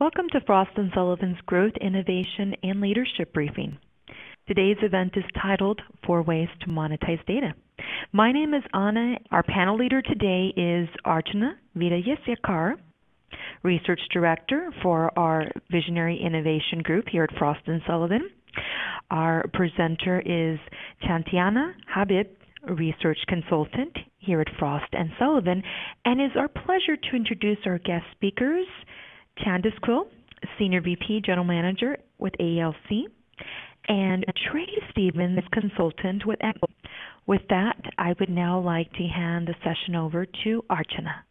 Welcome to Frost & Sullivan's Growth, Innovation, and Leadership Briefing. Today's event is titled Four Ways to Monetize Data. My name is Anna. Our panel leader today is Archana Vidayasekar, Research Director for our Visionary Innovation Group here at Frost & Sullivan. Our presenter is Chaitanya Habib, Research Consultant here at Frost & Sullivan, and it's our pleasure to introduce our guest speakers, Candice Quill, Senior VP General Manager with AELC, and Trey Stevens, Consultant with ECHO. With that, I would now like to hand the session over to Archana.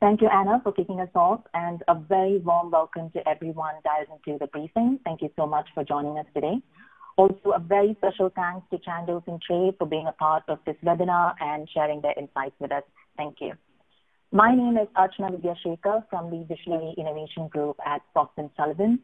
Thank you, Anna, for kicking us off, and a very warm welcome to everyone dialed into the briefing. Thank you so much for joining us today. Also, a very special thanks to Chandos and Trey for being a part of this webinar and sharing their insights with us. Thank you. My name is Archana Vidyashekar from the Visionary Innovation Group at Frost & Sullivan.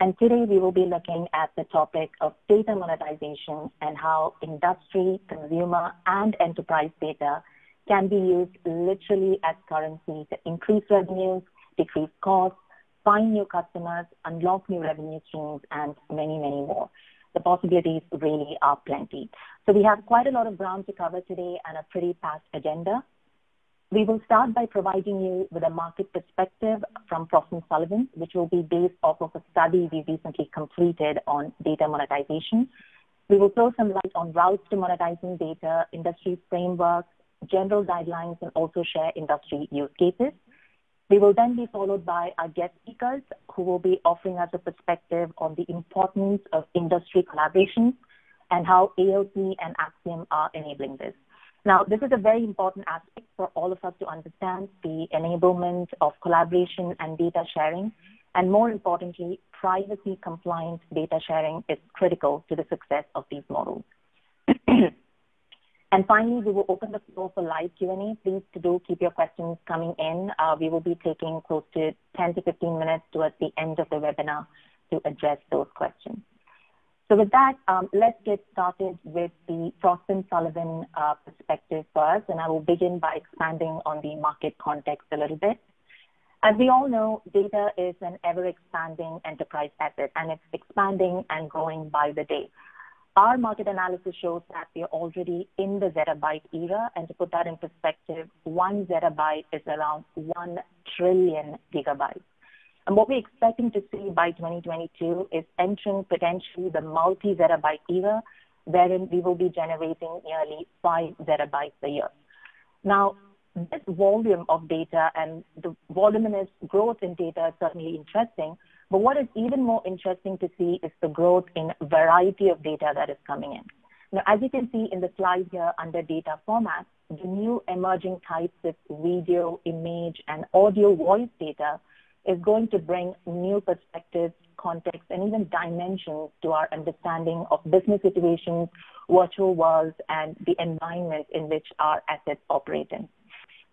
And today we will be looking at the topic of data monetization and how industry, consumer, and enterprise data can be used literally as currency to increase revenues, decrease costs, find new customers, unlock new revenue streams, and many, many more. The possibilities really are plenty. So we have quite a lot of ground to cover today and a pretty packed agenda. We will start by providing you with a market perspective from Frost & Sullivan, which will be based off of a study we recently completed on data monetization. We will throw some light on routes to monetizing data, industry frameworks, general guidelines, and also share industry use cases. We will then be followed by our guest speakers who will be offering us a perspective on the importance of industry collaboration and how AELC and Acxiom are enabling this. Now, this is a very important aspect for all of us to understand the enablement of collaboration and data sharing. And more importantly, privacy compliant data sharing is critical to the success of these models. and finally, we will open the floor for live Q&A. Please do keep your questions coming in. Uh, we will be taking close to 10 to 15 minutes towards the end of the webinar to address those questions. So with that, um, let's get started with the Frost & Sullivan uh, perspective first, and I will begin by expanding on the market context a little bit. As we all know, data is an ever-expanding enterprise asset, and it's expanding and growing by the day. Our market analysis shows that we are already in the zettabyte era, and to put that in perspective, one zettabyte is around 1 trillion gigabytes. And what we're expecting to see by 2022 is entering potentially the multi-zettabyte era, wherein we will be generating nearly 5 zettabytes a year. Now, this volume of data and the voluminous growth in data is certainly interesting, but what is even more interesting to see is the growth in variety of data that is coming in. Now, as you can see in the slide here under data formats, the new emerging types of video, image, and audio voice data is going to bring new perspectives, context, and even dimensions to our understanding of business situations, virtual worlds, and the environment in which our assets operate in.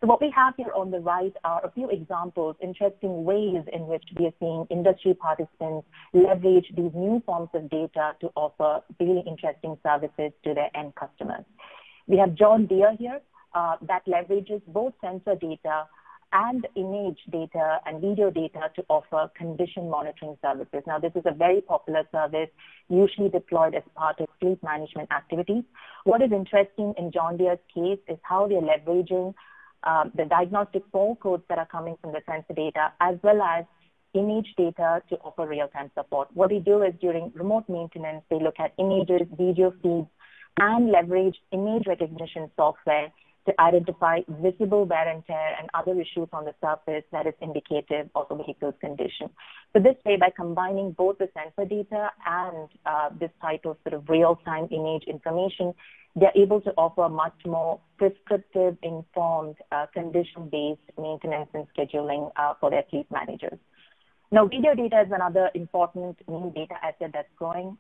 So what we have here on the right are a few examples, interesting ways in which we are seeing industry participants leverage these new forms of data to offer really interesting services to their end customers. We have John Deere here uh, that leverages both sensor data and image data and video data to offer condition monitoring services. Now, this is a very popular service, usually deployed as part of fleet management activities. What is interesting in John Deere's case is how they're leveraging uh, the diagnostic fault codes that are coming from the sensor data, as well as image data to offer real-time support. What they do is during remote maintenance, they look at images, video feeds, and leverage image recognition software to identify visible wear and tear and other issues on the surface that is indicative of a vehicle's condition. So this way, by combining both the sensor data and uh, this type of sort of real-time image information, they're able to offer much more prescriptive, informed, uh, condition-based maintenance and scheduling uh, for their fleet managers. Now, video data is another important new data asset that's growing,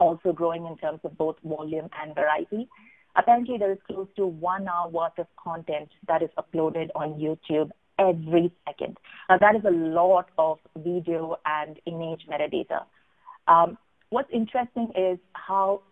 also growing in terms of both volume and variety. Apparently, there is close to one hour worth of content that is uploaded on YouTube every second. Now, that is a lot of video and image metadata. Um, what's interesting is how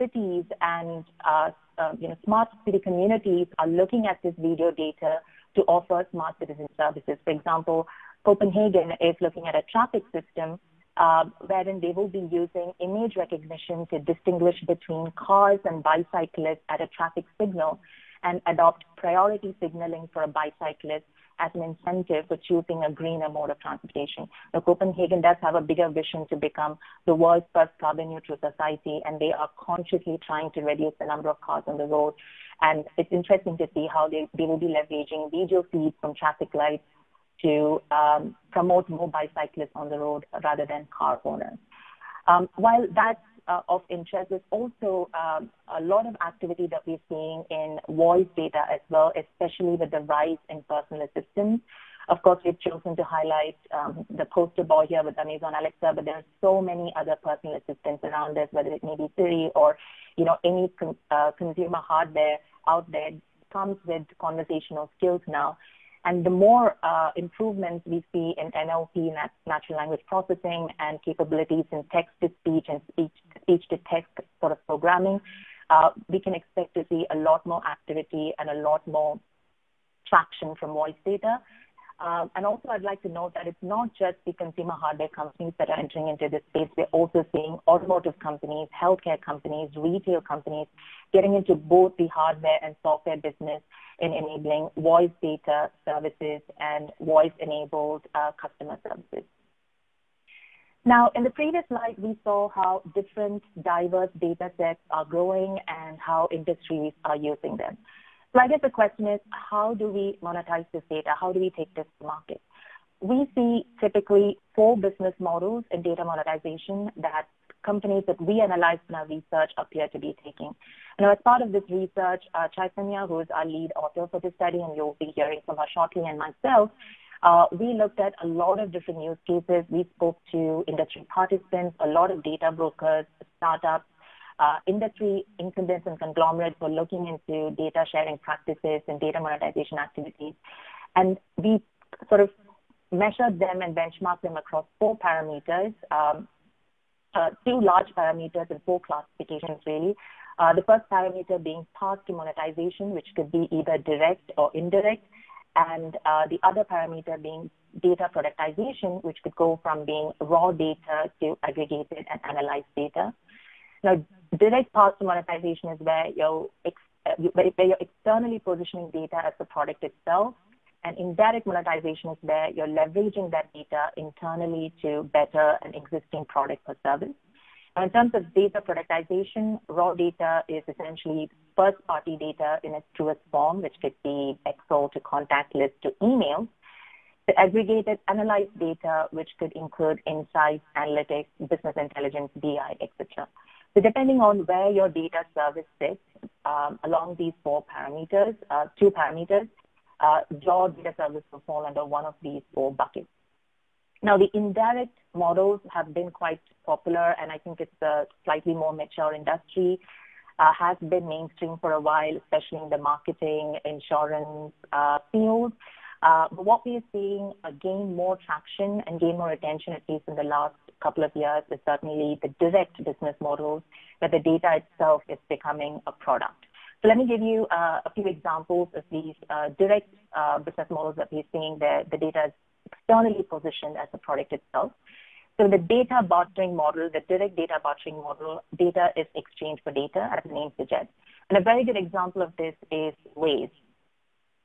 cities and uh, uh, you know, smart city communities are looking at this video data to offer smart citizen services. For example, Copenhagen is looking at a traffic system uh, wherein they will be using image recognition to distinguish between cars and bicyclists at a traffic signal and adopt priority signaling for a bicyclist as an incentive for choosing a greener mode of transportation. Now, Copenhagen does have a bigger vision to become the world's first carbon neutral society, and they are consciously trying to reduce the number of cars on the road. And it's interesting to see how they, they will be leveraging video feeds from traffic lights to um, promote more bicyclists on the road rather than car owners. Um, while that's uh, of interest, there's also um, a lot of activity that we're seeing in voice data as well, especially with the rise in personal assistants. Of course, we've chosen to highlight um, the poster boy here with Amazon Alexa, but there are so many other personal assistants around this, whether it may be Siri or, you know, any con- uh, consumer hardware out there comes with conversational skills now. And the more uh, improvements we see in NLP, nat- natural language processing, and capabilities in text-to-speech and speech-to-text sort of programming, uh, we can expect to see a lot more activity and a lot more traction from voice data. Um, and also, I'd like to note that it's not just the consumer hardware companies that are entering into this space. We're also seeing automotive companies, healthcare companies, retail companies getting into both the hardware and software business in enabling voice data services and voice-enabled uh, customer services. Now, in the previous slide, we saw how different diverse data sets are growing and how industries are using them. So I guess the question is, how do we monetize this data? How do we take this to market? We see typically four business models in data monetization that companies that we analyzed in our research appear to be taking. Now, as part of this research, uh, Chaitanya, who is our lead author for this study, and you'll be hearing from her shortly, and myself, uh, we looked at a lot of different use cases. We spoke to industry participants, a lot of data brokers, startups, uh, industry incumbents and conglomerates were looking into data sharing practices and data monetization activities. And we sort of measured them and benchmarked them across four parameters, um, uh, two large parameters and four classifications really. Uh, the first parameter being path to monetization, which could be either direct or indirect, and uh, the other parameter being data productization, which could go from being raw data to aggregated and analyzed data. Now, direct to monetization is where you're, where you're externally positioning data as the product itself, and indirect monetization is where you're leveraging that data internally to better an existing product or service. Now, in terms of data productization, raw data is essentially first-party data in its truest form, which could be Excel to contact list to email. The aggregated analyzed data, which could include insights, analytics, business intelligence, BI, etc. So depending on where your data service sits um, along these four parameters, uh, two parameters, uh, your data service will fall under one of these four buckets. Now, the indirect models have been quite popular, and I think it's a slightly more mature industry. Uh, has been mainstream for a while, especially in the marketing, insurance uh. Uh, but what we are seeing uh, gain more traction and gain more attention, at least in the last couple of years is certainly the direct business models where the data itself is becoming a product. So let me give you uh, a few examples of these uh, direct uh, business models that we're seeing where the data is externally positioned as a product itself. So the data bartering model, the direct data bartering model, data is exchanged for data, as the name suggests. And a very good example of this is Waze,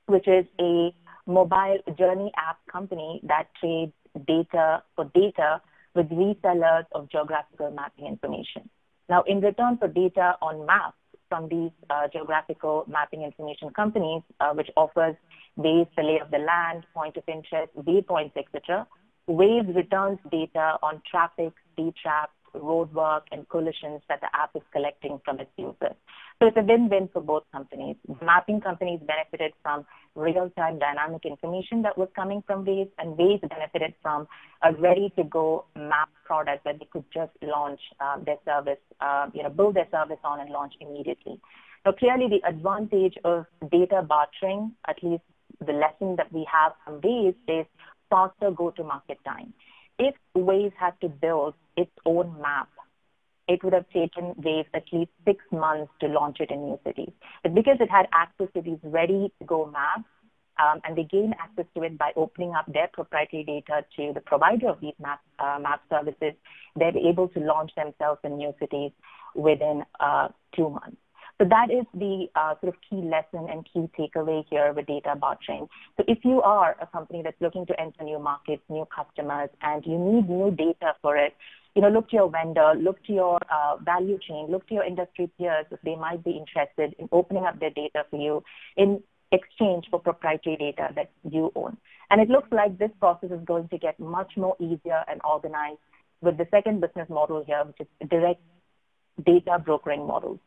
which is a mobile journey app company that trades data for data with resellers of geographical mapping information. Now, in return for data on maps from these uh, geographical mapping information companies, uh, which offers Waze the lay of the land, point of interest, waypoints, etc., Waze returns data on traffic, speed traps, roadwork, and collisions that the app is collecting from its users. So it's a win-win for both companies. Mapping companies benefited from real-time dynamic information that was coming from Waze, and Waze benefited from a ready-to-go map product that they could just launch uh, their service, uh, you know, build their service on and launch immediately. Now, clearly, the advantage of data bartering, at least the lesson that we have from Waze, is faster go-to-market time. If Waze had to build its own map it would have taken Waze at least six months to launch it in new cities. But because it had access to these ready to go maps, um, and they gain access to it by opening up their proprietary data to the provider of these map, uh, map services. They're able to launch themselves in new cities within uh, two months. So that is the uh, sort of key lesson and key takeaway here with data bartering. So if you are a company that's looking to enter new markets, new customers, and you need new data for it, you know, look to your vendor, look to your uh, value chain, look to your industry peers if they might be interested in opening up their data for you in exchange for proprietary data that you own. And it looks like this process is going to get much more easier and organized with the second business model here, which is direct data brokering models.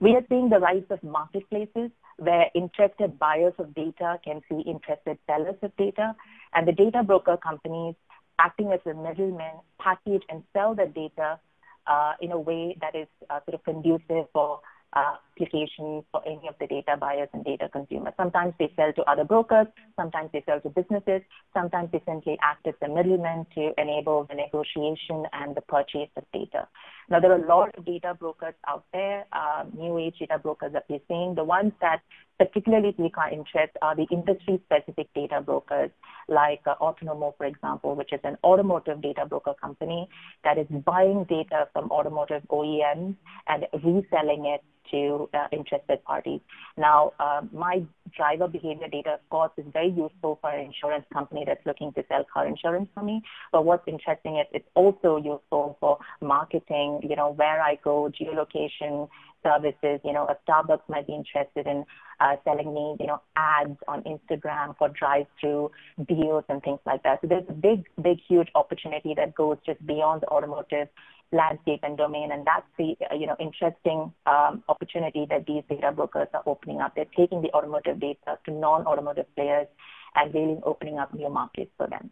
We are seeing the rise of marketplaces where interested buyers of data can see interested sellers of data, and the data broker companies acting as a middleman package and sell the data uh, in a way that is uh, sort of conducive for uh, applications for any of the data buyers and data consumers. Sometimes they sell to other brokers, sometimes they sell to businesses, sometimes they simply act as the middleman to enable the negotiation and the purchase of data. Now, there are a lot of data brokers out there, uh, new age data brokers that we're seeing. The ones that particularly pique our interest are the industry-specific data brokers, like uh, Otonomo, for example, which is an automotive data broker company that is buying data from automotive OEMs and reselling it to uh, interested parties. Now, uh, my driver behavior data, of course, is very useful for an insurance company that's looking to sell car insurance for me. But what's interesting is it's also useful for marketing, you know, where I go, geolocation services. You know, a Starbucks might be interested in uh, selling me, you know, ads on Instagram for drive-through deals and things like that. So there's a big, big, huge opportunity that goes just beyond the automotive landscape and domain, and that's the you know interesting um, opportunity that these data brokers are opening up. They're taking the automotive data to non-automotive players and really opening up new markets for them.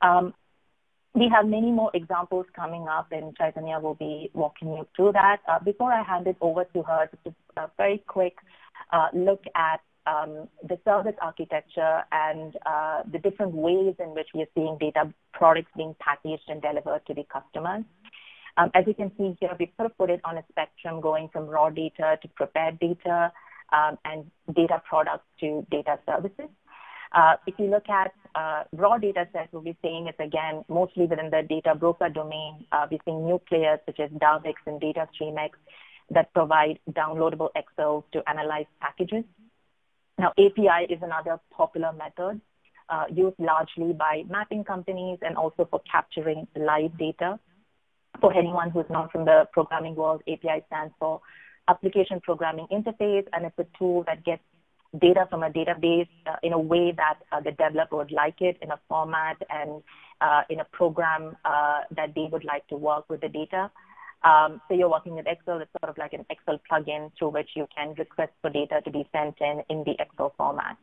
Um, we have many more examples coming up, and Chaitanya will be walking you through that. Uh, before I hand it over to her, just a very quick uh, look at um, the service architecture and uh, the different ways in which we are seeing data products being packaged and delivered to the customers. Um, as you can see here, we sort of put it on a spectrum going from raw data to prepared data um, and data products to data services. Uh, if you look at uh, raw data sets, what we're seeing is again mostly within the data broker domain. Uh, we're seeing new players such as Dawex and DataStreamX that provide downloadable Excel to analyze packages. Now, API is another popular method uh, used largely by mapping companies and also for capturing live data for anyone who's not from the programming world, API stands for Application Programming Interface, and it's a tool that gets data from a database uh, in a way that uh, the developer would like it, in a format and uh, in a program uh, that they would like to work with the data. Um, so you're working with Excel, it's sort of like an Excel plugin through which you can request for data to be sent in in the Excel format.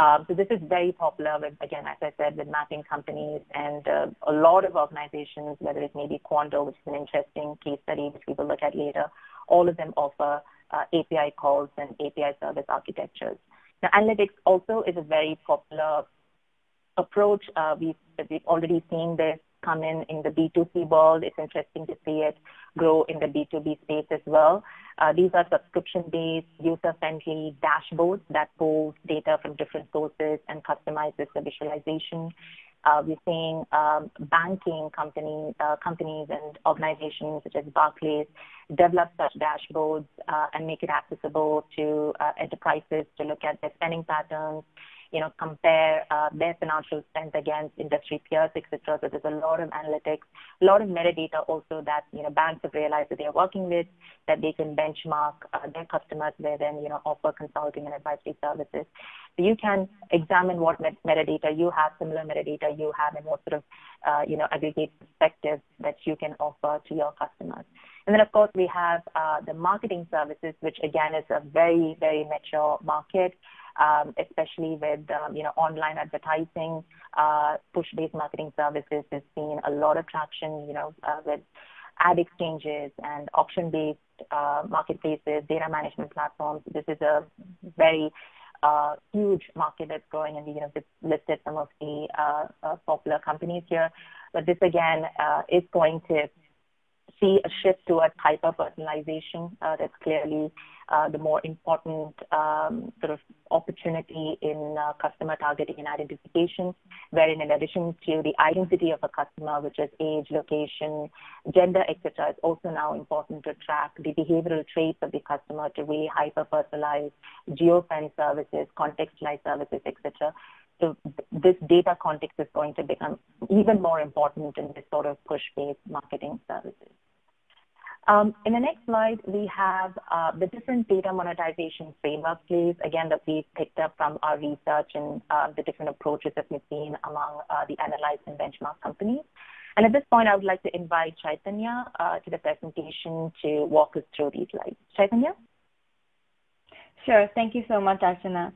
Um, so this is very popular with, again, as I said, with mapping companies and uh, a lot of organizations, whether it's maybe Quandl, which is an interesting case study, which we will look at later, all of them offer uh, API calls and API service architectures. Now, analytics also is a very popular approach. Uh, we've, we've already seen this come in in the B2C world. It's interesting to see it grow in the B2B space as well. Uh, these are subscription-based, user-friendly dashboards that pull data from different sources and customizes the visualization. Uh, we're seeing um, banking companies, uh, companies and organizations such as Barclays develop such dashboards uh, and make it accessible to uh, enterprises to look at their spending patterns, you know, compare uh, their financial strength against industry peers, etc. So there's a lot of analytics, a lot of metadata also that, you know, banks have realized that they're working with, that they can benchmark uh, their customers there then, you know, offer consulting and advisory services. So you can examine what met- metadata you have, similar metadata you have, and what sort of, uh, you know, aggregate perspectives that you can offer to your customers. And then, of course, we have uh, the marketing services, which again is a very, very mature market um, especially with um, you know online advertising, uh, push-based marketing services has seen a lot of traction. You know, uh, with ad exchanges and auction-based uh, marketplaces, data management platforms. This is a very uh, huge market that's growing, and we you know listed some of the uh, uh, popular companies here. But this again uh, is going to see a shift towards hyper-personalization. Uh, that's clearly uh, the more important um, sort of opportunity in uh, customer targeting and identification, wherein in addition to the identity of a customer, which is age, location, gender, etc., it's also now important to track the behavioral traits of the customer to really hyper-personalize geofence services, contextualized services, etc. So this data context is going to become even more important in this sort of push-based marketing services. Um, in the next slide, we have uh, the different data monetization framework plays, again, that we picked up from our research and uh, the different approaches that we've seen among uh, the analyzed and benchmark companies. And at this point, I would like to invite Chaitanya uh, to the presentation to walk us through these slides. Chaitanya? Sure. Thank you so much, Archana.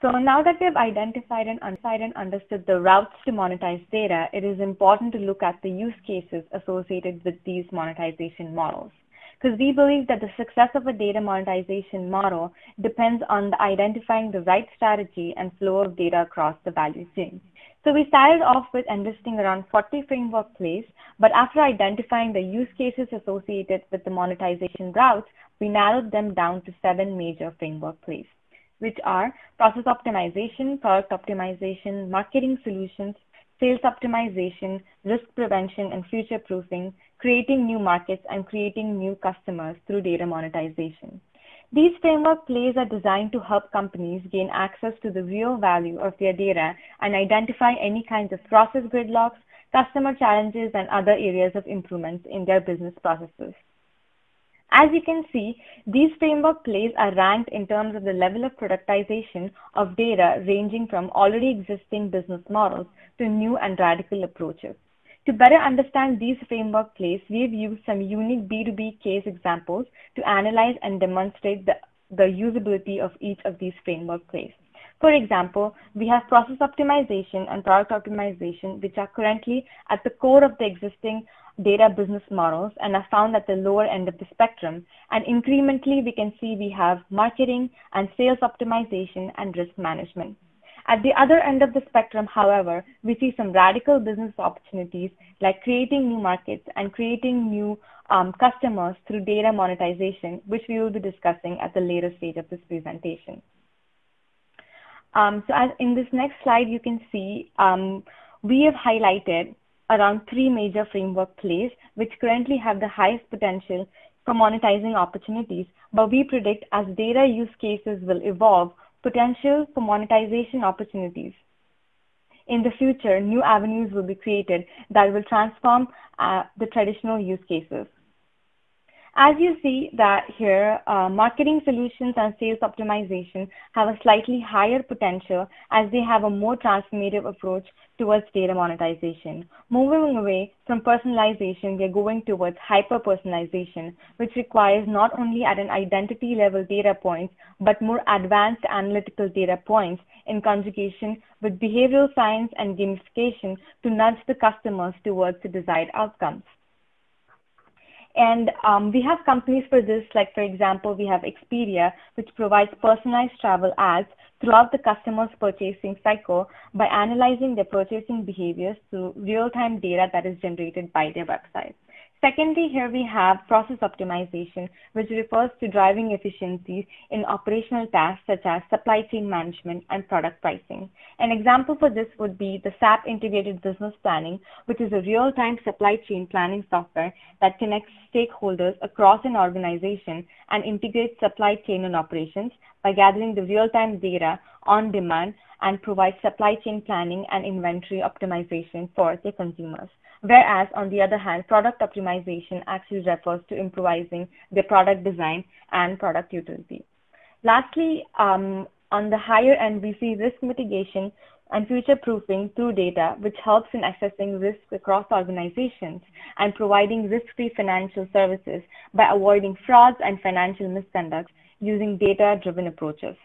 So now that we have identified and, and understood the routes to monetize data, it is important to look at the use cases associated with these monetization models. Because we believe that the success of a data monetization model depends on identifying the right strategy and flow of data across the value chain. So we started off with enlisting around 40 framework plays, but after identifying the use cases associated with the monetization routes, we narrowed them down to seven major framework plays which are process optimization, product optimization, marketing solutions, sales optimization, risk prevention and future proofing, creating new markets, and creating new customers through data monetization. These framework plays are designed to help companies gain access to the real value of their data and identify any kinds of process gridlocks, customer challenges, and other areas of improvements in their business processes. As you can see, these framework plays are ranked in terms of the level of productization of data ranging from already existing business models to new and radical approaches. To better understand these framework plays, we've used some unique B2B case examples to analyze and demonstrate the, the usability of each of these framework plays. For example, we have process optimization and product optimization, which are currently at the core of the existing data business models and are found at the lower end of the spectrum. And incrementally, we can see we have marketing and sales optimization and risk management. At the other end of the spectrum, however, we see some radical business opportunities like creating new markets and creating new um, customers through data monetization, which we will be discussing at the later stage of this presentation. Um, so as in this next slide, you can see um, we have highlighted around three major framework plays, which currently have the highest potential for monetizing opportunities, but we predict as data use cases will evolve, potential for monetization opportunities. In the future, new avenues will be created that will transform uh, the traditional use cases. As you see that here, uh, marketing solutions and sales optimization have a slightly higher potential as they have a more transformative approach towards data monetization. Moving away from personalization, we are going towards hyper-personalization, which requires not only at an identity level data points, but more advanced analytical data points in conjugation with behavioral science and gamification to nudge the customers towards the desired outcomes. And um, we have companies for this, like for example, we have Expedia, which provides personalized travel ads throughout the customer's purchasing cycle by analyzing their purchasing behaviors through real-time data that is generated by their website. Secondly, here we have process optimization, which refers to driving efficiencies in operational tasks such as supply chain management and product pricing. An example for this would be the SAP Integrated Business Planning, which is a real-time supply chain planning software that connects stakeholders across an organization and integrates supply chain and operations by gathering the real-time data on demand and provides supply chain planning and inventory optimization for their consumers. Whereas, on the other hand, product optimization actually refers to improvising the product design and product utility. Lastly, um, on the higher end, we see risk mitigation and future proofing through data, which helps in assessing risks across organizations and providing risk free financial services by avoiding frauds and financial misconducts using data driven approaches.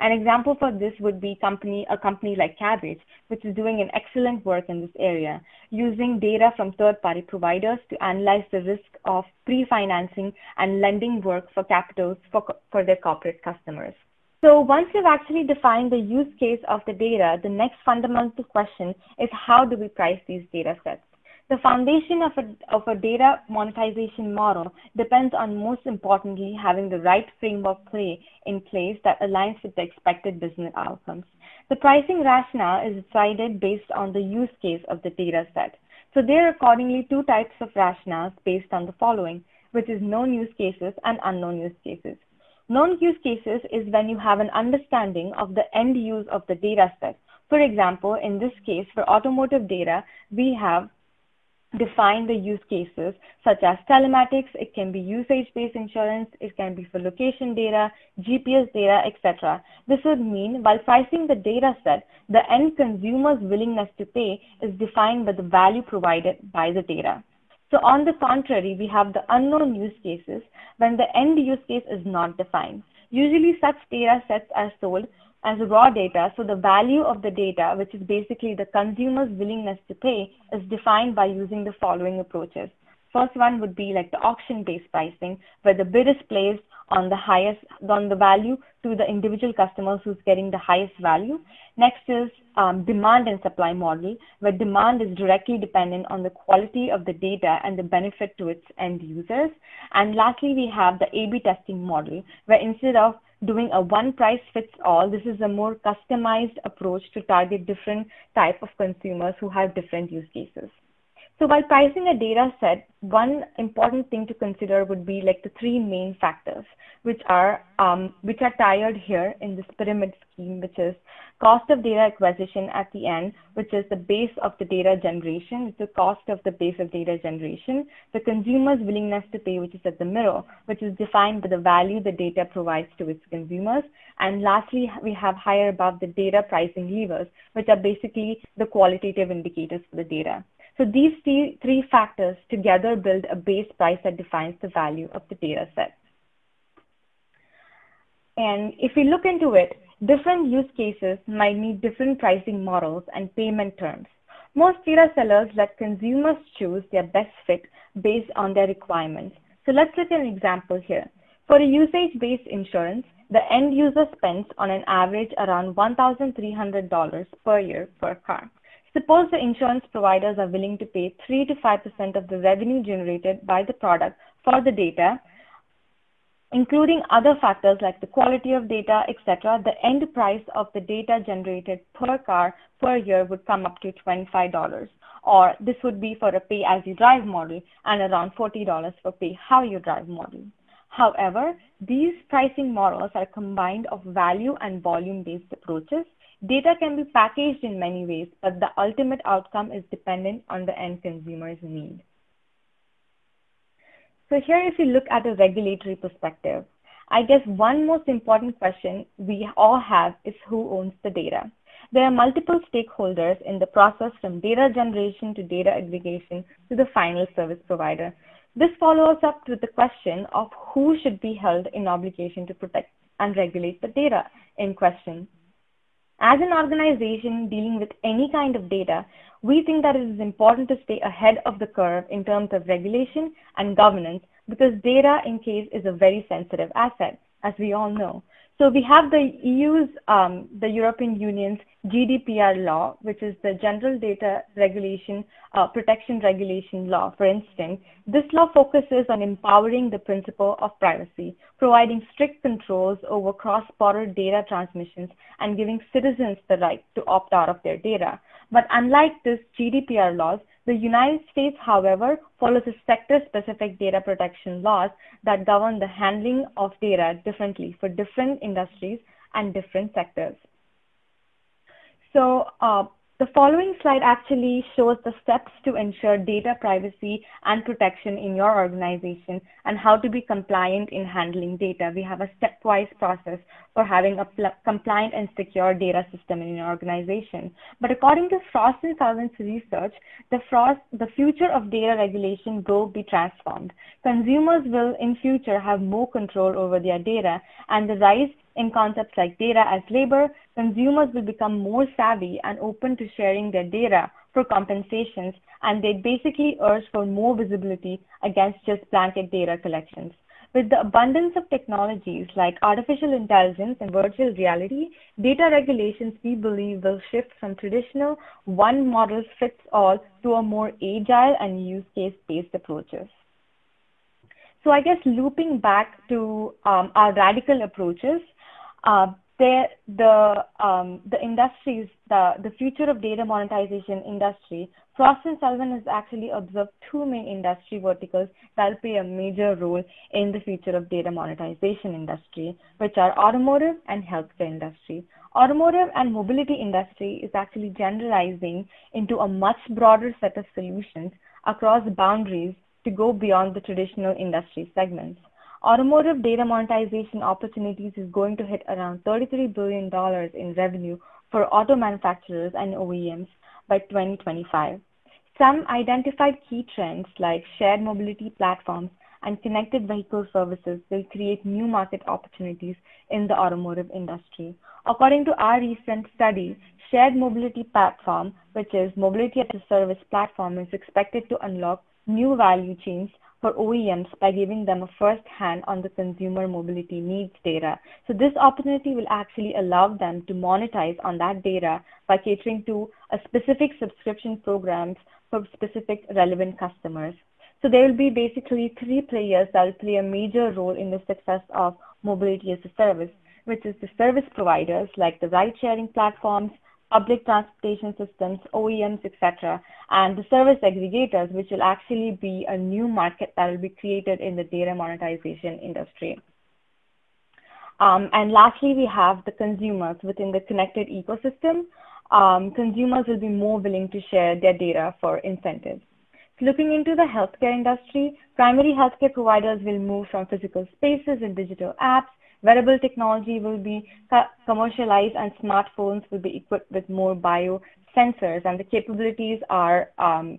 An example for this would be company, a company like Kabbage, which is doing an excellent work in this area, using data from third-party providers to analyze the risk of pre-financing and lending work for capitals for, for their corporate customers. So once we've actually defined the use case of the data, the next fundamental question is how do we price these data sets? The foundation of a, of a data monetization model depends on most importantly having the right framework play in place that aligns with the expected business outcomes. The pricing rationale is decided based on the use case of the data set. So there are accordingly two types of rationales based on the following, which is known use cases and unknown use cases. Known use cases is when you have an understanding of the end use of the data set. For example, in this case, for automotive data, we have define the use cases such as telematics, it can be usage-based insurance, it can be for location data, GPS data, etc. This would mean while pricing the data set, the end consumer's willingness to pay is defined by the value provided by the data. So on the contrary, we have the unknown use cases when the end use case is not defined. Usually such data sets are sold as raw data. So the value of the data, which is basically the consumer's willingness to pay, is defined by using the following approaches. First one would be like the auction-based pricing, where the bid is placed on the highest, on the value to the individual customers who's getting the highest value. Next is um, demand and supply model, where demand is directly dependent on the quality of the data and the benefit to its end users. And lastly, we have the A-B testing model, where instead of doing a one price fits all, this is a more customized approach to target different type of consumers who have different use cases. So while pricing a data set, one important thing to consider would be like the three main factors, which are um, which are tied here in this pyramid scheme, which is cost of data acquisition at the end, which is the base of the data generation, the cost of the base of data generation, the consumer's willingness to pay, which is at the middle, which is defined by the value the data provides to its consumers. And lastly, we have higher above the data pricing levers, which are basically the qualitative indicators for the data. So these three, factors together build a base price that defines the value of the data set. And if we look into it, different use cases might need different pricing models and payment terms. Most data sellers let consumers choose their best fit based on their requirements. So let's look at an example here. For a usage-based insurance, the end user spends on an average around $1,300 per year per car. Suppose the insurance providers are willing to pay 3 to 5% of the revenue generated by the product for the data, including other factors like the quality of data, etc. The end price of the data generated per car per year would come up to $25. Or this would be for a pay as you drive model and around $40 for pay how you drive model. However, these pricing models are combined of value and volume based approaches Data can be packaged in many ways, but the ultimate outcome is dependent on the end consumer's need. So here, if you look at a regulatory perspective, I guess one most important question we all have is who owns the data. There are multiple stakeholders in the process from data generation to data aggregation to the final service provider. This follows up with the question of who should be held in obligation to protect and regulate the data in question. As an organization dealing with any kind of data, we think that it is important to stay ahead of the curve in terms of regulation and governance because data in case is a very sensitive asset, as we all know. So we have the EU's, um, the European Union's GDPR law, which is the General Data Regulation uh, Protection Regulation Law, for instance. This law focuses on empowering the principle of privacy, providing strict controls over cross-border data transmissions, and giving citizens the right to opt out of their data. But unlike this GDPR laws, the United States, however, follows a sector-specific data protection laws that govern the handling of data differently for different industries and different sectors. So uh, the following slide actually shows the steps to ensure data privacy and protection in your organization and how to be compliant in handling data. We have a stepwise process for having a compliant and secure data system in your organization. But according to Frost and Sullivan's research, the, Frost, the future of data regulation will be transformed. Consumers will in future have more control over their data and the rise in concepts like data as labor, consumers will become more savvy and open to sharing their data for compensations, and they basically urge for more visibility against just blanket data collections. With the abundance of technologies like artificial intelligence and virtual reality, data regulations, we believe, will shift from traditional one model fits all to a more agile and use case based approaches. So I guess looping back to um, our radical approaches, uh, the um, the industries, the the future of data monetization industry, Frost and Sullivan has actually observed two main industry verticals that will play a major role in the future of data monetization industry, which are automotive and healthcare industry. Automotive and mobility industry is actually generalizing into a much broader set of solutions across boundaries to go beyond the traditional industry segments. Automotive data monetization opportunities is going to hit around $33 billion in revenue for auto manufacturers and OEMs by 2025. Some identified key trends like shared mobility platforms and connected vehicle services will create new market opportunities in the automotive industry. According to our recent study, shared mobility platform, which is mobility as a service platform, is expected to unlock new value chains for OEMs by giving them a first hand on the consumer mobility needs data. So this opportunity will actually allow them to monetize on that data by catering to a specific subscription programs for specific relevant customers. So there will be basically three players that will play a major role in the success of mobility as a service, which is the service providers like the ride sharing platforms, public transportation systems, OEMs, etc., and the service aggregators, which will actually be a new market that will be created in the data monetization industry. Um, and lastly, we have the consumers within the connected ecosystem. Um, consumers will be more willing to share their data for incentives. Looking into the healthcare industry, primary healthcare providers will move from physical spaces and digital apps Wearable technology will be commercialized and smartphones will be equipped with more bio sensors and the capabilities are um,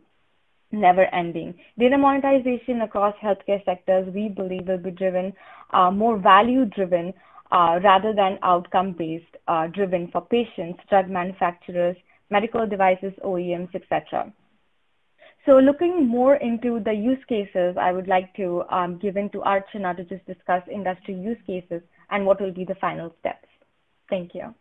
never ending. Data monetization across healthcare sectors, we believe will be driven, uh, more value driven uh, rather than outcome based uh, driven for patients, drug manufacturers, medical devices, OEMs, etc. So looking more into the use cases, I would like to um, give in to Archana to just discuss industry use cases and what will be the final steps. Thank you.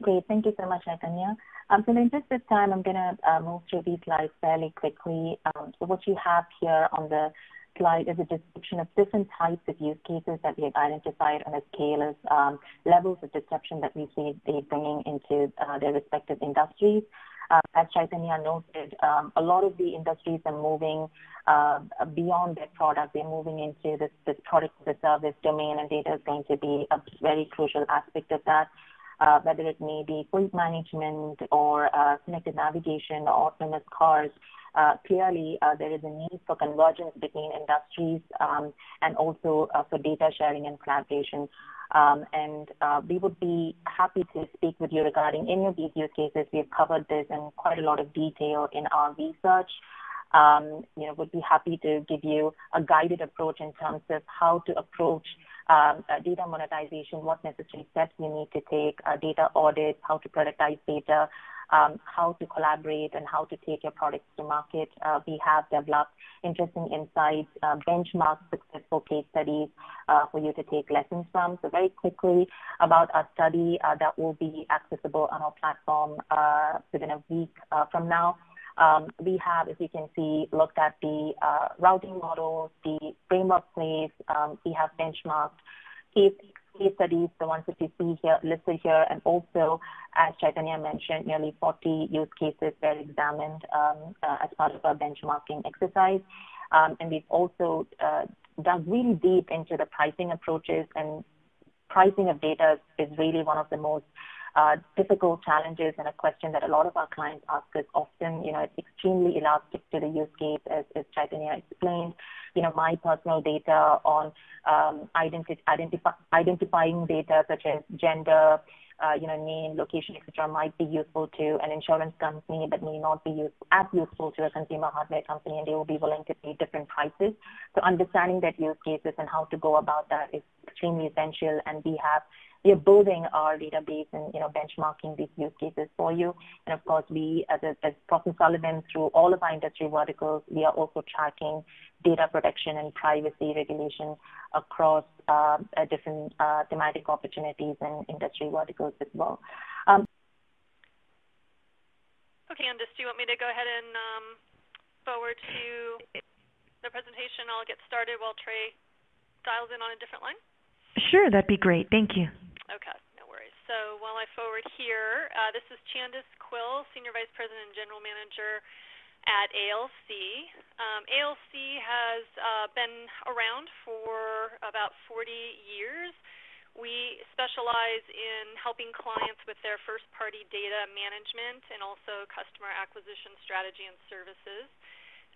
Great. Thank you so much, Chaitanya. Um, so in just this time, I'm going to uh, move through these slides fairly quickly. Um, so what you have here on the slide is a description of different types of use cases that we have identified on a scale of um, levels of disruption that we see they bringing into uh, their respective industries. Uh, as Chaitanya noted, um, a lot of the industries are moving uh, beyond their product. They're moving into this, this product a service domain, and data is going to be a very crucial aspect of that. Uh, whether it may be fleet management or uh, connected navigation or autonomous cars, uh, clearly uh, there is a need for convergence between industries um, and also uh, for data sharing and collaboration. Um, and uh, we would be happy to speak with you regarding any of these use cases. We've covered this in quite a lot of detail in our research. Um, you know, would be happy to give you a guided approach in terms of how to approach um, uh, data monetization, what necessary steps you need to take, uh, data audits, how to productize data, um, how to collaborate and how to take your products to market. Uh, we have developed interesting insights, uh, benchmark successful case studies uh, for you to take lessons from. So very quickly about our study uh, that will be accessible on our platform uh, within a week uh, from now. Um, we have, as you can see, looked at the routing models, the framework plays. Um, we have benchmarked case case studies, the ones that you see here listed here, and also, as Chaitanya mentioned, nearly 40 use cases were examined um, uh, as part of our benchmarking exercise. Um, and we've also uh, dug really deep into the pricing approaches, and pricing of data is really one of the most uh, difficult challenges and a question that a lot of our clients ask us often. You know, it's extremely elastic to the use case, as, as Chaitanya explained. You know, my personal data on um, identi- identify- identifying data such as gender, uh, you know, name, location, etc., might be useful to an insurance company, but may not be use- as useful to a consumer hardware company, and they will be willing to pay different prices. So, understanding that use cases and how to go about that is extremely essential, and we have we are building our database and you know benchmarking these use cases for you. And of course, we as a, as Frost & Sullivan through all of our industry verticals, we are also tracking data protection and privacy regulation across uh, different uh, thematic opportunities and industry verticals as well. Um, okay, Andis, do you want me to go ahead and um, forward to the presentation? I'll get started while Trey dials in on a different line. Sure, that'd be great. Thank you. Okay, no worries. So while I forward here, uh, this is Chandis Quill, Senior Vice President and General Manager at ALC. Um, ALC has uh, been around for about 40 years. We specialize in helping clients with their first party data management and also customer acquisition strategy and services.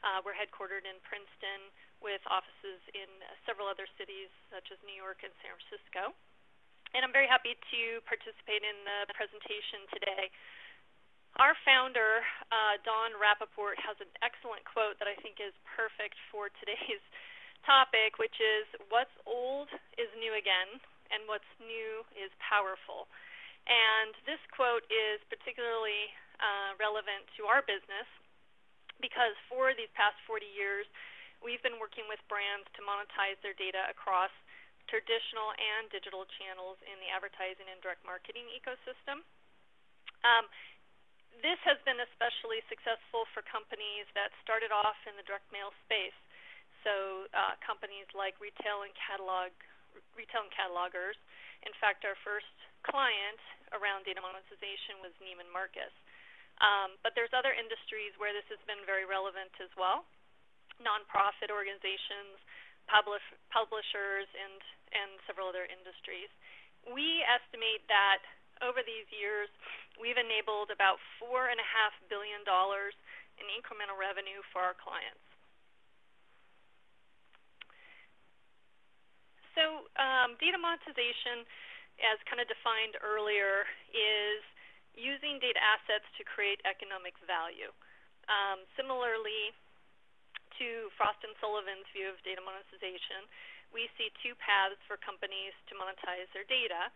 Uh, we're headquartered in Princeton with offices in several other cities such as New York and San Francisco. And I'm very happy to participate in the presentation today. Our founder, uh, Donn Rappaport, has an excellent quote that I think is perfect for today's topic, which is what's old is new again, and what's new is powerful. And this quote is particularly uh, relevant to our business because for these past 40 years, we've been working with brands to monetize their data across traditional and digital channels in the advertising and direct marketing ecosystem. Um, this has been especially successful for companies that started off in the direct mail space. So uh, companies like retail and catalog, retail and catalogers. In fact, our first client around data monetization was Neiman Marcus. Um, but there's other industries where this has been very relevant as well. Nonprofit organizations, publish, publishers, and and several other industries. We estimate that over these years, we've enabled about $4.5 billion in incremental revenue for our clients. So um, data monetization, as kind of defined earlier, is using data assets to create economic value. Um, similarly to Frost & Sullivan's view of data monetization, we see two paths for companies to monetize their data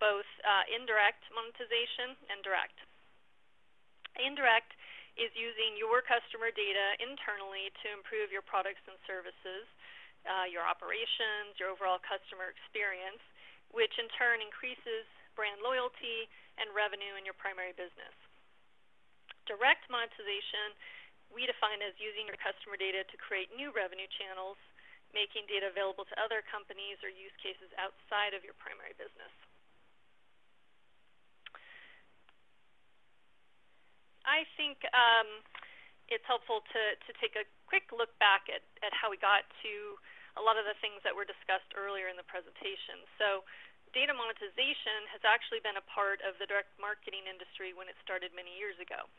both uh, indirect monetization and direct. Indirect is using your customer data internally to improve your products and services, uh, your operations, your overall customer experience, which in turn increases brand loyalty and revenue in your primary business. Direct monetization we define as using your customer data to create new revenue channels, making data available to other companies or use cases outside of your primary business. I think um, it's helpful to, to take a quick look back at, at how we got to a lot of the things that were discussed earlier in the presentation. So data monetization has actually been a part of the direct marketing industry when it started many years ago.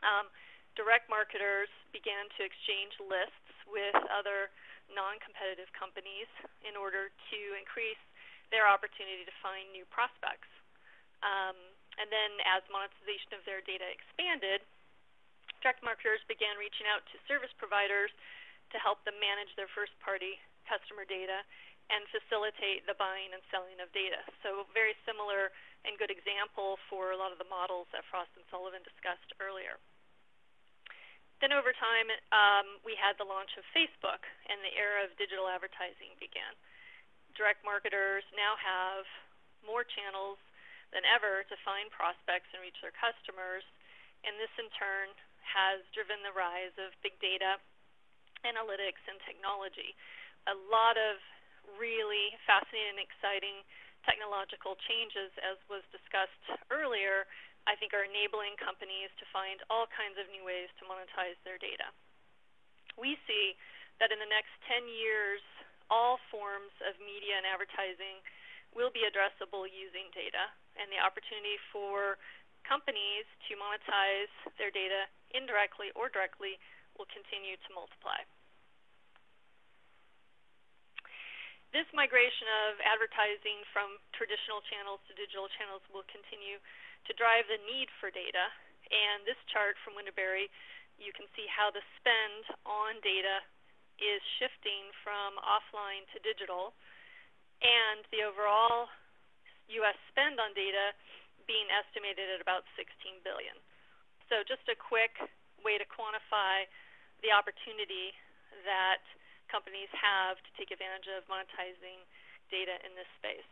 Um, direct marketers began to exchange lists with other non-competitive companies in order to increase their opportunity to find new prospects. Um, and then as monetization of their data expanded, direct marketers began reaching out to service providers to help them manage their first party customer data and facilitate the buying and selling of data. So very similar and good example for a lot of the models that Frost and Sullivan discussed earlier. Then over time, um, we had the launch of Facebook, and the era of digital advertising began. Direct marketers now have more channels than ever to find prospects and reach their customers. And this in turn has driven the rise of big data, analytics, and technology. A lot of really fascinating and exciting technological changes, as was discussed earlier, I think are enabling companies to find all kinds of new ways to monetize their data. We see that in the next 10 years, all forms of media and advertising will be addressable using data, and the opportunity for companies to monetize their data indirectly or directly will continue to multiply. This migration of advertising from traditional channels to digital channels will continue to drive the need for data. And this chart from Winterberry, you can see how the spend on data is shifting from offline to digital and the overall U.S. spend on data being estimated at about 16 billion. So just a quick way to quantify the opportunity that companies have to take advantage of monetizing data in this space.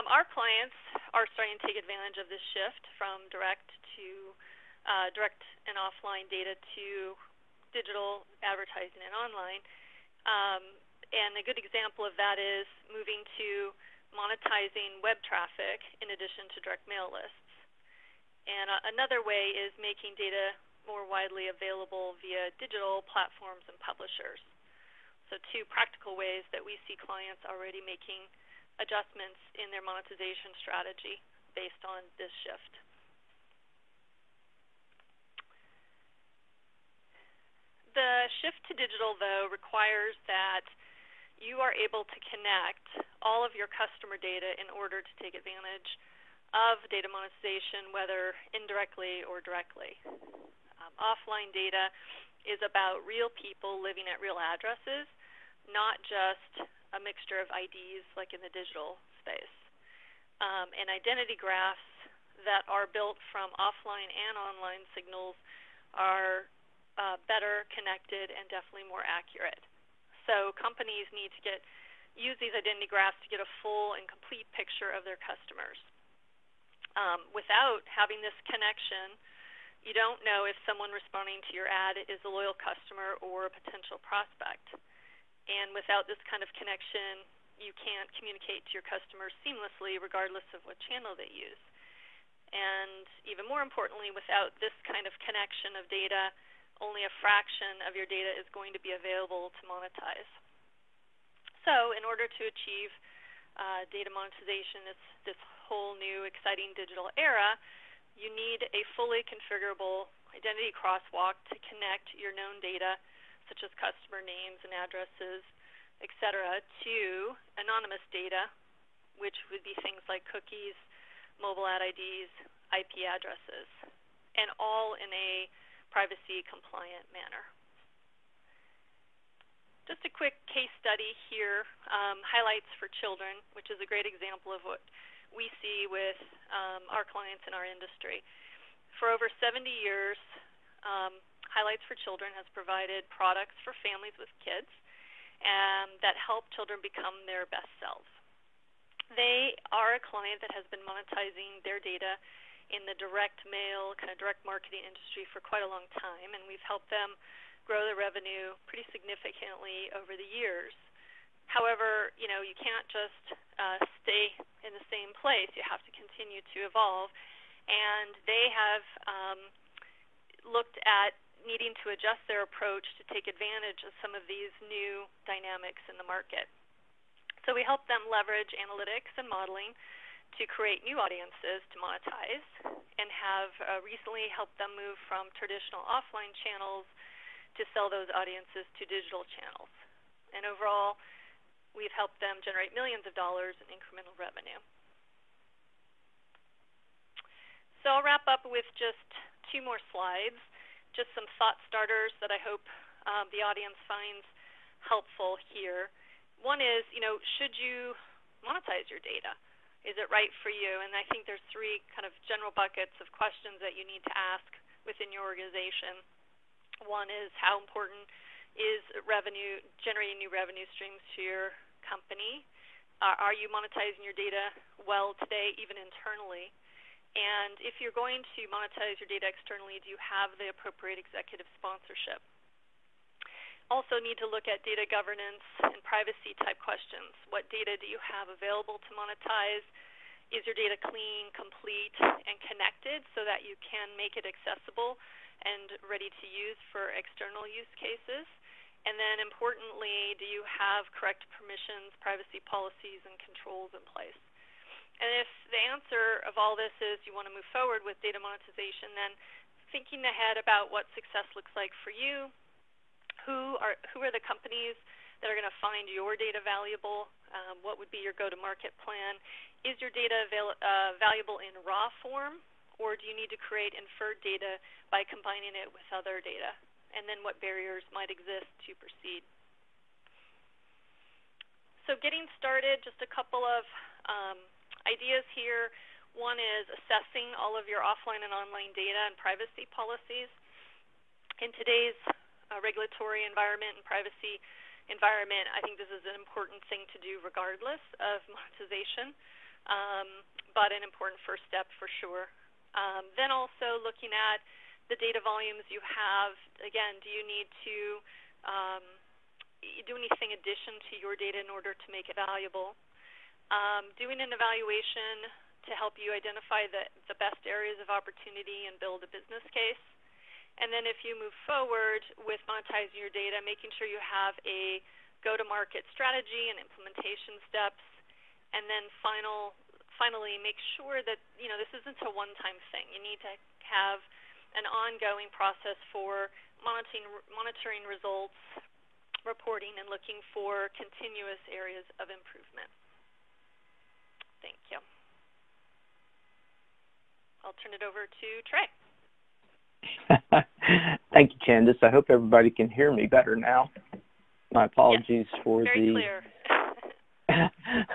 Um, our clients are starting to take advantage of this shift from direct to uh, direct and offline data to digital advertising and online. Um, and a good example of that is moving to monetizing web traffic in addition to direct mail lists. And uh, another way is making data more widely available via digital platforms and publishers. So two practical ways that we see clients already making adjustments in their monetization strategy based on this shift. The shift to digital, though, requires that you are able to connect all of your customer data in order to take advantage of data monetization, whether indirectly or directly. Um, offline data is about real people living at real addresses, not just a mixture of IDs like in the digital space. Um, and identity graphs that are built from offline and online signals are uh, better connected and definitely more accurate. So companies need to get use these identity graphs to get a full and complete picture of their customers. Um, without having this connection, you don't know if someone responding to your ad is a loyal customer or a potential prospect. And without this kind of connection, you can't communicate to your customers seamlessly regardless of what channel they use. And even more importantly, without this kind of connection of data, only a fraction of your data is going to be available to monetize. So in order to achieve uh, data monetization, this, this whole new exciting digital era, you need a fully configurable identity crosswalk to connect your known data such as customer names and addresses, etc., to anonymous data, which would be things like cookies, mobile ad IDs, IP addresses, and all in a privacy compliant manner. Just a quick case study here, um, highlights for children, which is a great example of what we see with um, our clients in our industry. For over 70 years, um, Highlights for Children has provided products for families with kids um, that help children become their best selves. They are a client that has been monetizing their data in the direct mail, kind of direct marketing industry for quite a long time, and we've helped them grow their revenue pretty significantly over the years. However, you know, you can't just uh, stay in the same place. You have to continue to evolve. And they have um, looked at needing to adjust their approach to take advantage of some of these new dynamics in the market. So we help them leverage analytics and modeling to create new audiences to monetize and have uh, recently helped them move from traditional offline channels to sell those audiences to digital channels. And overall, we've helped them generate millions of dollars in incremental revenue. So I'll wrap up with just two more slides just some thought starters that I hope um, the audience finds helpful here. One is, you know, should you monetize your data? Is it right for you? And I think there's three kind of general buckets of questions that you need to ask within your organization. One is how important is revenue, generating new revenue streams to your company? Uh, are you monetizing your data well today, even internally? And if you're going to monetize your data externally, do you have the appropriate executive sponsorship? Also need to look at data governance and privacy type questions. What data do you have available to monetize? Is your data clean, complete, and connected so that you can make it accessible and ready to use for external use cases? And then importantly, do you have correct permissions, privacy policies, and controls in place? And if the answer of all this is you want to move forward with data monetization, then thinking ahead about what success looks like for you, who are who are the companies that are going to find your data valuable? Um, what would be your go-to-market plan? Is your data avail- uh, valuable in raw form, or do you need to create inferred data by combining it with other data? And then what barriers might exist to proceed? so getting started, just a couple of um, ideas here. One is assessing all of your offline and online data and privacy policies. In today's uh, regulatory environment and privacy environment, I think this is an important thing to do regardless of monetization, um, but an important first step for sure. Um, then also looking at the data volumes you have. Again, do you need to um, do anything addition to your data in order to make it valuable? Um, doing an evaluation to help you identify the, the best areas of opportunity and build a business case. And then if you move forward with monetizing your data, making sure you have a go-to-market strategy and implementation steps. And then final, finally, make sure that you know this isn't a one-time thing. You need to have an ongoing process for monitoring, monitoring results, reporting, and looking for continuous areas of improvement. Thank you. I'll turn it over to Trey. Thank you, Candace. I hope everybody can hear me better now. My apologies yes, for the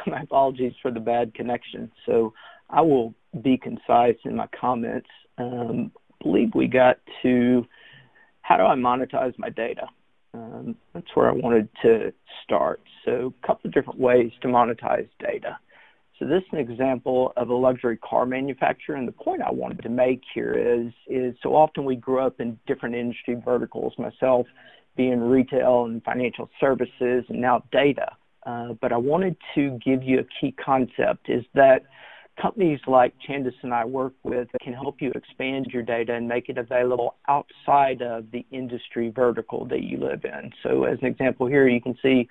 my apologies for the bad connection. So I will be concise in my comments. Um, believe we got to how do I monetize my data? Um, that's where I wanted to start. So a couple of different ways to monetize data. So this is an example of a luxury car manufacturer, and the point I wanted to make here is is so often we grow up in different industry verticals. Myself being retail and financial services, and now data. Uh, but I wanted to give you a key concept: is that companies like Candace and I work with can help you expand your data and make it available outside of the industry vertical that you live in. So, as an example here, you can see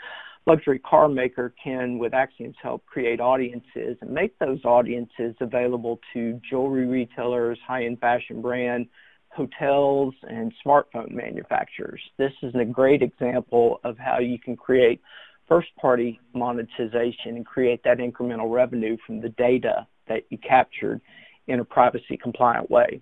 luxury car maker can, with Acxiom's help, create audiences and make those audiences available to jewelry retailers, high-end fashion brand, hotels, and smartphone manufacturers. This is a great example of how you can create first-party monetization and create that incremental revenue from the data that you captured in a privacy compliant way.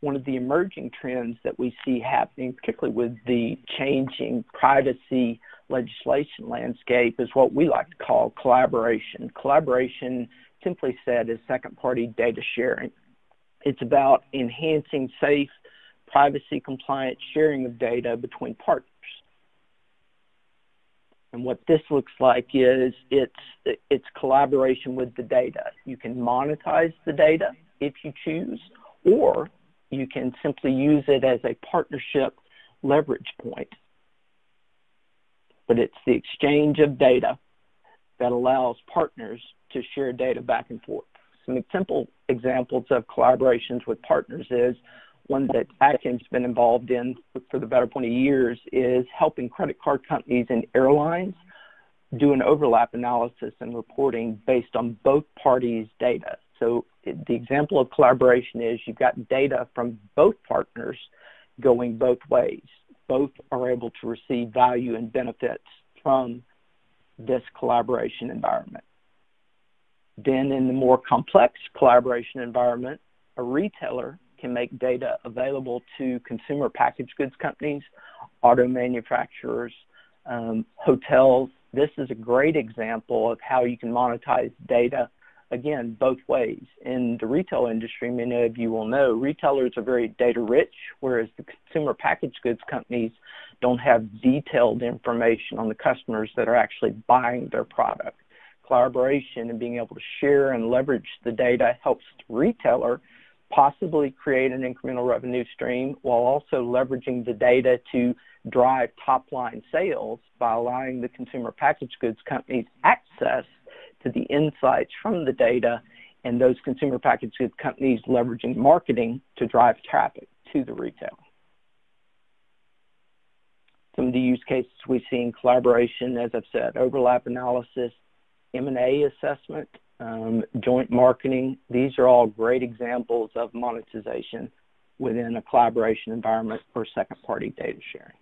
One of the emerging trends that we see happening, particularly with the changing privacy legislation landscape is what we like to call collaboration. Collaboration, simply said, is second party data sharing. It's about enhancing safe, privacy compliant sharing of data between partners. And what this looks like is it's it's collaboration with the data. You can monetize the data if you choose, or you can simply use it as a partnership leverage point but it's the exchange of data that allows partners to share data back and forth. Some simple examples of collaborations with partners is one that Acxiom's been involved in for the better 20 years is helping credit card companies and airlines do an overlap analysis and reporting based on both parties' data. So the example of collaboration is you've got data from both partners going both ways both are able to receive value and benefits from this collaboration environment. Then, in the more complex collaboration environment, a retailer can make data available to consumer packaged goods companies, auto manufacturers, um, hotels. This is a great example of how you can monetize data again, both ways. In the retail industry, many of you will know retailers are very data rich, whereas the consumer packaged goods companies don't have detailed information on the customers that are actually buying their product. Collaboration and being able to share and leverage the data helps the retailer possibly create an incremental revenue stream while also leveraging the data to drive top line sales by allowing the consumer packaged goods companies access to the insights from the data and those consumer packaged goods companies leveraging marketing to drive traffic to the retailer. Some of the use cases we see in collaboration, as I've said, overlap analysis, M&A assessment, um, joint marketing. These are all great examples of monetization within a collaboration environment for second-party data sharing.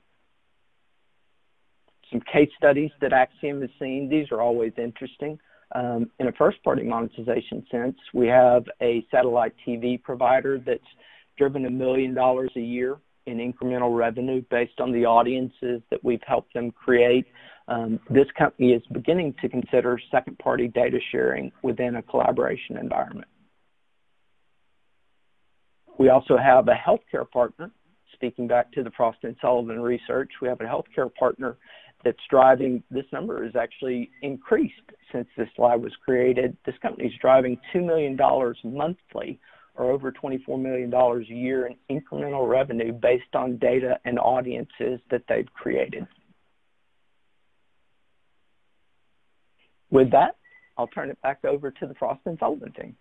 Some case studies that Acxiom has seen. These are always interesting. Um, in a first party monetization sense, we have a satellite TV provider that's driven a million dollars a year in incremental revenue based on the audiences that we've helped them create. Um, this company is beginning to consider second-party data sharing within a collaboration environment. We also have a healthcare partner. Speaking back to the Frost and Sullivan research, we have a healthcare partner that's driving this number is actually increased since this slide was created. This company is driving $2 million monthly or over $24 million a year in incremental revenue based on data and audiences that they've created. With that, I'll turn it back over to the Frost and Sullivan team.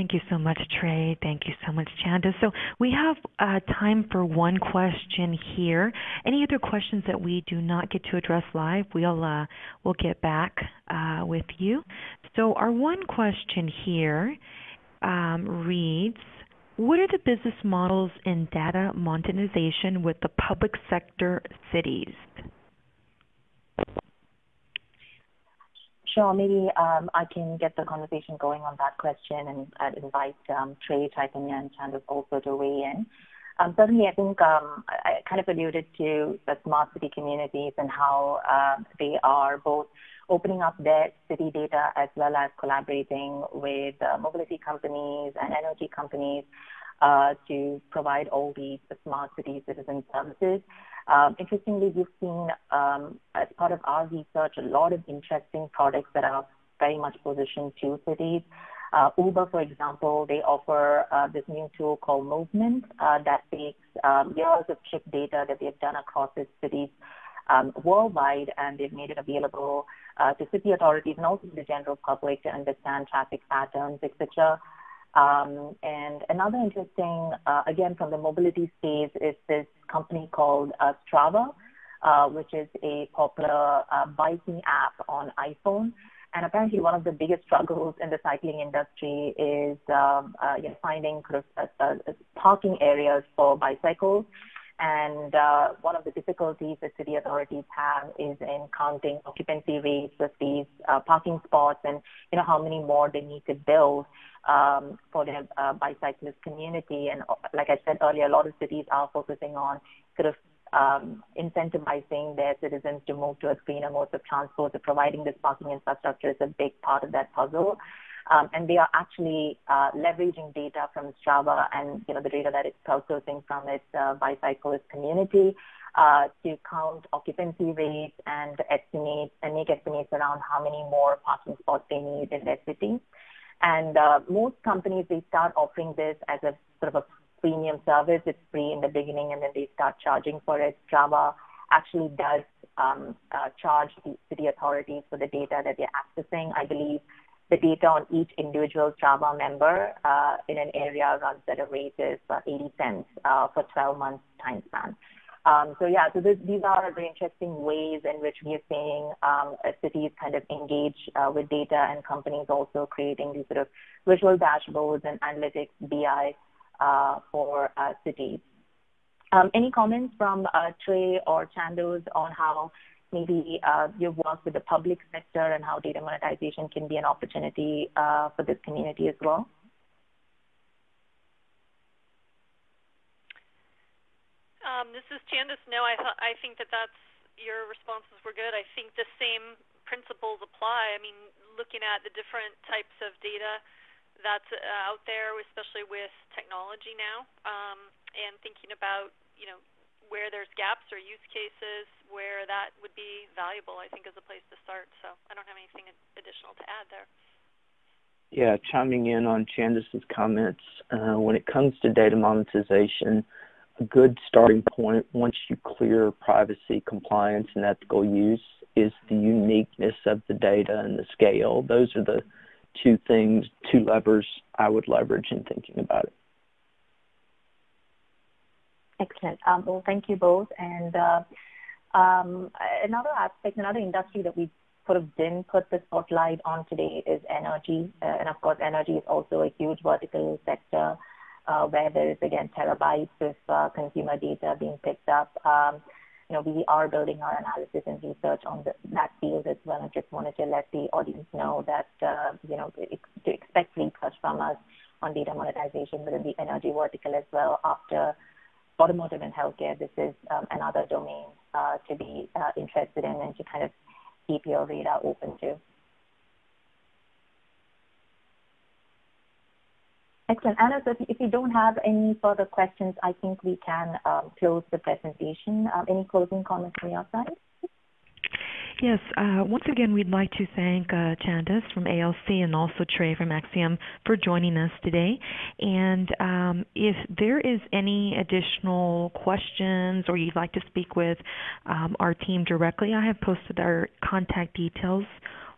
Thank you so much, Trey. Thank you so much, Chanda. So we have uh, time for one question here. Any other questions that we do not get to address live, we'll uh, we'll get back uh, with you. So our one question here um, reads: What are the business models in data monetization with the public sector cities? Sure. Maybe um, I can get the conversation going on that question, and invite um, Trey, Chaitanya, and Chandas also to weigh in. Um, certainly, I think um, I kind of alluded to the smart city communities and how uh, they are both opening up their city data as well as collaborating with uh, mobility companies and energy companies uh, to provide all these smart city citizen services. Um, interestingly, we've seen um, as part of our research a lot of interesting products that are very much positioned to cities. Uh, Uber, for example, they offer uh, this new tool called Movement uh, that takes um, years of trip data that they've done across cities um, worldwide, and they've made it available uh, to city authorities and also to the general public to understand traffic patterns, etc. Um, and another interesting, uh, again, from the mobility space is this company called uh, Strava, uh, which is a popular uh, biking app on iPhone. And apparently, one of the biggest struggles in the cycling industry is um, uh, you know, finding sort of uh, parking areas for bicycles. And uh, one of the difficulties that city authorities have is in counting occupancy rates of these uh, parking spots and you know how many more they need to build um, for their uh, bicyclist community. And uh, like I said earlier, a lot of cities are focusing on sort of um, incentivizing their citizens to move towards greener modes of transport. So providing this parking infrastructure is a big part of that puzzle. Um, and they are actually uh, leveraging data from Strava and you know the data that it's crowdsourcing from its uh, bicyclist community uh, to count occupancy rates and estimate and make estimates around how many more parking spots they need in their city. And uh, most companies they start offering this as a sort of a premium service. It's free in the beginning, and then they start charging for it. Strava actually does um, uh, charge the city authorities for the data that they're accessing. I believe the data on each individual Strava member uh, in an area runs at a rate of uh, 80 cents uh, for 12 months time span. Um, so yeah, so this, these are the interesting ways in which we are seeing um, cities kind of engage uh, with data and companies also creating these sort of visual dashboards and analytics BI uh, for uh, cities. Um, any comments from uh, Trey or Chandos on how maybe uh, you've with the public sector and how data monetization can be an opportunity uh, for this community as well? Um, this is Candace. No, I, th- I think that that's your responses were good. I think the same principles apply. I mean, looking at the different types of data that's uh, out there, especially with technology now, um, and thinking about you know where there's gaps or use cases where that would be valuable, I think is a place to start. So I don't have anything additional to add there. Yeah, chiming in on Chandis's comments, uh, when it comes to data monetization, a good starting point once you clear privacy, compliance, and ethical use is the uniqueness of the data and the scale. Those are the two things, two levers I would leverage in thinking about it. Excellent. Um, well, thank you both. And uh, um, another aspect, another industry that we sort of didn't put the spotlight on today is energy. Uh, and of course, energy is also a huge vertical sector uh, where there is, again, terabytes of uh, consumer data being picked up. Um, you know, we are building our analysis and research on the, that field as well. And just wanted to let the audience know that, uh, you know, to expect research from us on data monetization within the energy vertical as well after automotive and healthcare. This is um, another domain uh, to be uh, interested in and to kind of keep your radar open to. Excellent. Anna, so if you don't have any further questions, I think we can um, close the presentation. Um, any closing comments from your side? Yes, uh, once again, we'd like to thank uh, Chandas from ALC and also Trey from Acxiom for joining us today. And um, if there is any additional questions or you'd like to speak with um, our team directly, I have posted our contact details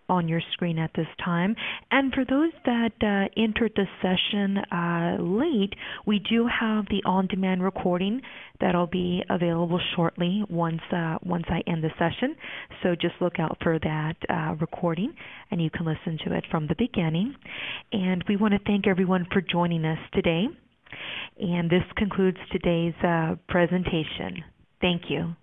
on your screen at this time. And for those that uh, entered the session uh, late, we do have the on-demand recording that'll be available shortly once uh, once I end the session. So just look out for that uh, recording, and you can listen to it from the beginning. And we want to thank everyone for joining us today. And this concludes today's uh, presentation. Thank you.